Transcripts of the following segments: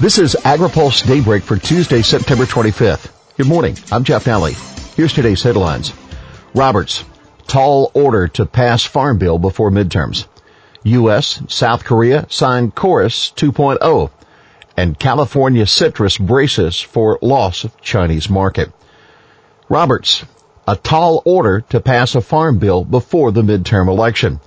This is AgriPulse Daybreak for Tuesday, September 25th. Good morning. I'm Jeff Nalley. Here's today's headlines. Roberts, tall order to pass farm bill before midterms. U.S., South Korea sign KORUS 2.0 and California citrus braces for loss of Chinese market. Roberts, a tall order to pass a farm bill before the midterm election.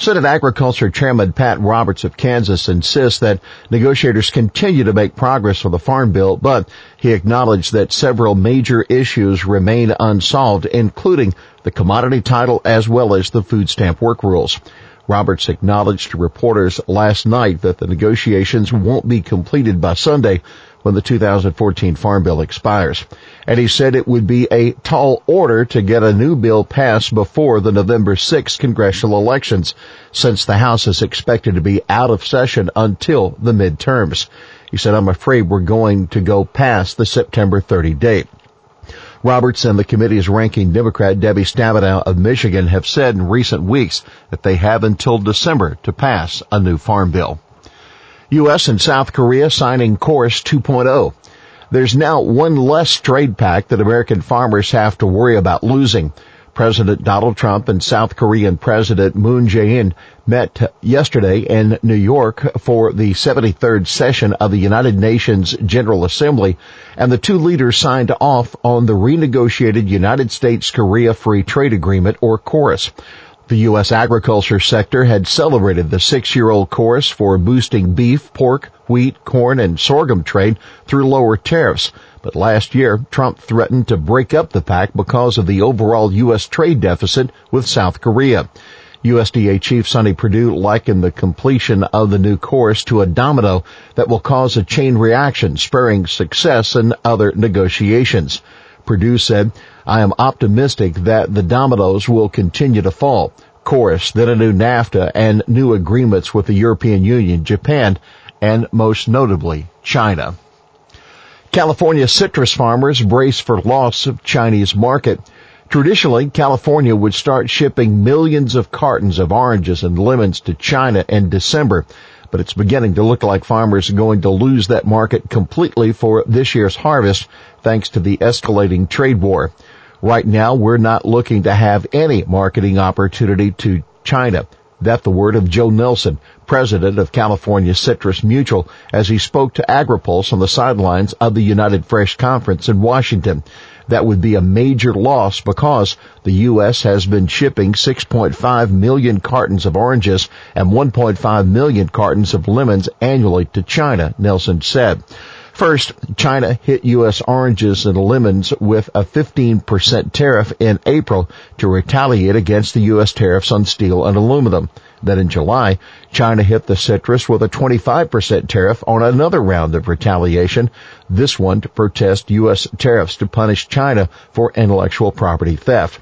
Senate Agriculture Chairman Pat Roberts of Kansas insists that negotiators continue to make progress on the farm bill, but he acknowledged that several major issues remain unsolved, including the commodity title as well as the food stamp work rules. Roberts acknowledged to reporters last night that the negotiations won't be completed by Sunday when the 2014 Farm Bill expires. And he said it would be a tall order to get a new bill passed before the November 6 congressional elections, since the House is expected to be out of session until the midterms. He said, I'm afraid we're going to go past the September 30 date. Roberts and the committee's ranking Democrat Debbie Stabenow of Michigan have said in recent weeks that they have until December to pass a new farm bill. U.S. and South Korea signing KORUS 2.0. There's now one less trade pact that American farmers have to worry about losing. President Donald Trump and South Korean President Moon Jae-in met yesterday in New York for the 73rd session of the United Nations General Assembly, and the two leaders signed off on the renegotiated United States-Korea Free Trade Agreement, or KORUS. The U.S. agriculture sector had celebrated the six-year-old KORUS for boosting beef, pork, wheat, corn, and sorghum trade through lower tariffs. But last year, Trump threatened to break up the pact because of the overall U.S. trade deficit with South Korea. USDA Chief Sonny Perdue likened the completion of the new KORUS to a domino that will cause a chain reaction, spurring success in other negotiations. Perdue said, I am optimistic that the dominoes will continue to fall. KORUS, then a new NAFTA and new agreements with the European Union, Japan, and most notably China. California citrus farmers brace for loss of Chinese market. Traditionally, California would start shipping millions of cartons of oranges and lemons to China in December, but it's beginning to look like farmers are going to lose that market completely for this year's harvest thanks to the escalating trade war. Right now, we're not looking to have any marketing opportunity to China. That's the word of Joe Nelson, president of California Citrus Mutual, as he spoke to AgriPulse on the sidelines of the United Fresh Conference in Washington. That would be a major loss because the U.S. has been shipping 6.5 million cartons of oranges and 1.5 million cartons of lemons annually to China, Nelson said. First, China hit U.S. oranges and lemons with a 15% tariff in April to retaliate against the U.S. tariffs on steel and aluminum. Then in July, China hit the citrus with a 25% tariff on another round of retaliation, this one to protest U.S. tariffs to punish China for intellectual property theft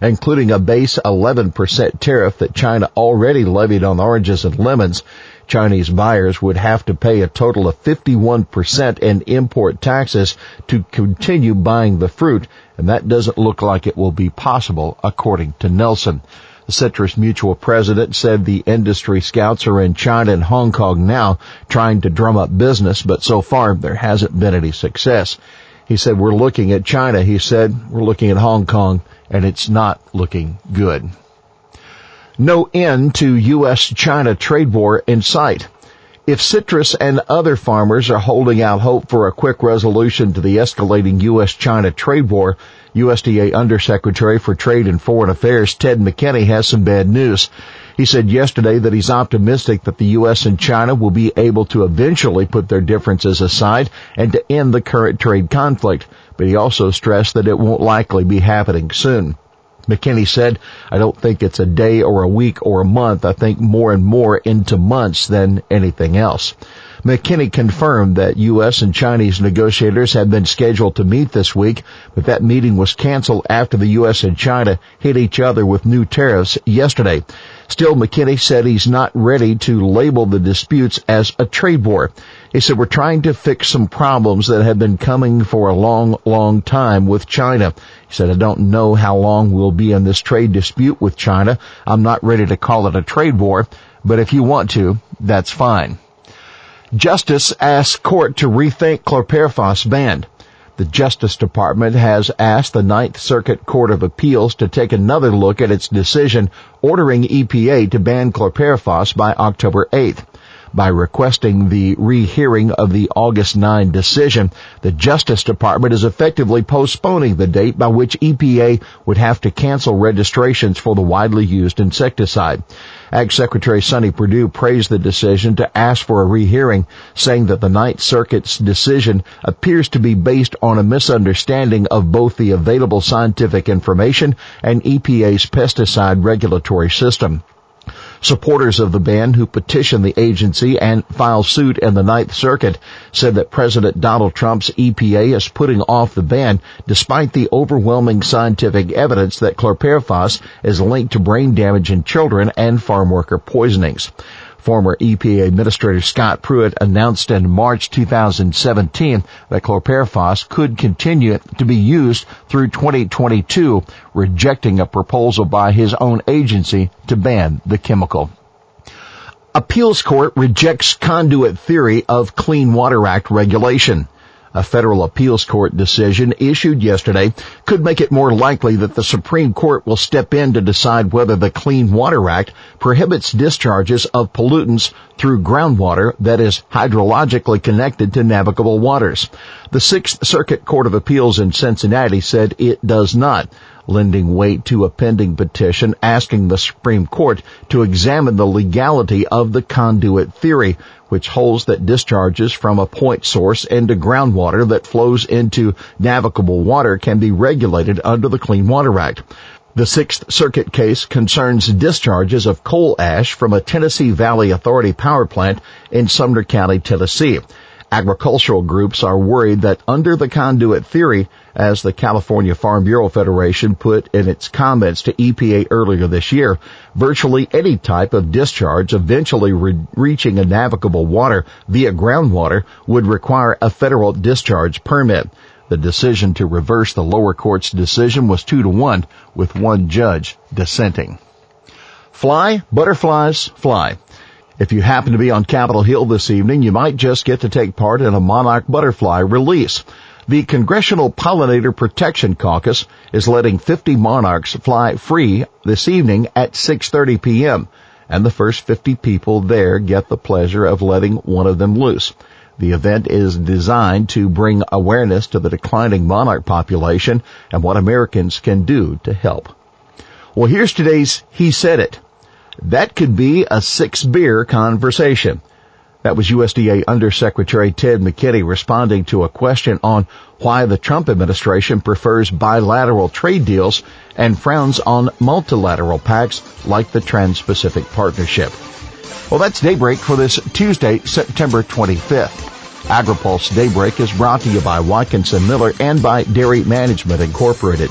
including a base 11% tariff that China already levied on oranges and lemons. Chinese buyers would have to pay a total of 51% in import taxes to continue buying the fruit, and that doesn't look like it will be possible, according to Nelson. The Citrus Mutual president said the industry scouts are in China and Hong Kong now trying to drum up business, but so far there hasn't been any success. He said, we're looking at China. He said, we're looking at Hong Kong and it's not looking good no end to U.S.-China trade war in sight. If citrus and other farmers are holding out hope for a quick resolution to the escalating U.S.-China trade war, USDA Undersecretary for Trade and Foreign Affairs Ted McKinney has some bad news. He said yesterday that he's optimistic that the U.S. and China will be able to eventually put their differences aside and to end the current trade conflict, but he also stressed that it won't likely be happening soon. McKinney said, I don't think it's a day or a week or a month. I think more and more into months than anything else. McKinney confirmed that U.S. and Chinese negotiators had been scheduled to meet this week, but that meeting was canceled after the U.S. and China hit each other with new tariffs yesterday. Still, McKinney said he's not ready to label the disputes as a trade war. He said, we're trying to fix some problems that have been coming for a long, long time with China. He said, I don't know how long we'll be in this trade dispute with China. I'm not ready to call it a trade war, but if you want to, that's fine. Justice asks court to rethink chlorpyrifos ban. The Justice Department has asked the Ninth Circuit Court of Appeals to take another look at its decision ordering EPA to ban chlorpyrifos by October 8th. By requesting the rehearing of the August 9 decision, the Justice Department is effectively postponing the date by which EPA would have to cancel registrations for the widely used insecticide. Ag Secretary Sonny Perdue praised the decision to ask for a rehearing, saying that the Ninth Circuit's decision appears to be based on a misunderstanding of both the available scientific information and EPA's pesticide regulatory system. Supporters of the ban who petitioned the agency and filed suit in the Ninth Circuit said that President Donald Trump's EPA is putting off the ban despite the overwhelming scientific evidence that chlorpyrifos is linked to brain damage in children and farm worker poisonings. Former EPA Administrator Scott Pruitt announced in March 2017 that chlorpyrifos could continue to be used through 2022, rejecting a proposal by his own agency to ban the chemical. Appeals court rejects conduit theory of Clean Water Act regulation. A federal appeals court decision issued yesterday could make it more likely that the Supreme Court will step in to decide whether the Clean Water Act prohibits discharges of pollutants through groundwater that is hydrologically connected to navigable waters. The Sixth Circuit Court of Appeals in Cincinnati said it does not lending weight to a pending petition asking the Supreme Court to examine the legality of the conduit theory, which holds that discharges from a point source into groundwater that flows into navigable water can be regulated under the Clean Water Act. The Sixth Circuit case concerns discharges of coal ash from a Tennessee Valley Authority power plant in Sumner County, Tennessee. Agricultural groups are worried that under the conduit theory, as the California Farm Bureau Federation put in its comments to EPA earlier this year, virtually any type of discharge eventually re- reaching a navigable water via groundwater would require a federal discharge permit. The decision to reverse the lower court's decision was two to one, with one judge dissenting. Fly, butterflies, fly. If you happen to be on Capitol Hill this evening, you might just get to take part in a monarch butterfly release. The Congressional Pollinator Protection Caucus is letting 50 monarchs fly free this evening at 6:30 p.m. and the first 50 people there get the pleasure of letting one of them loose. The event is designed to bring awareness to the declining monarch population and what Americans can do to help. Well, here's today's He Said It. That could be a six beer conversation. That was USDA Undersecretary Ted McKinney responding to a question on why the Trump administration prefers bilateral trade deals and frowns on multilateral pacts like the Trans-Pacific Partnership. Well, that's Daybreak for this Tuesday, September 25th. AgriPulse Daybreak is brought to you by Watkinson Miller and by Dairy Management Incorporated.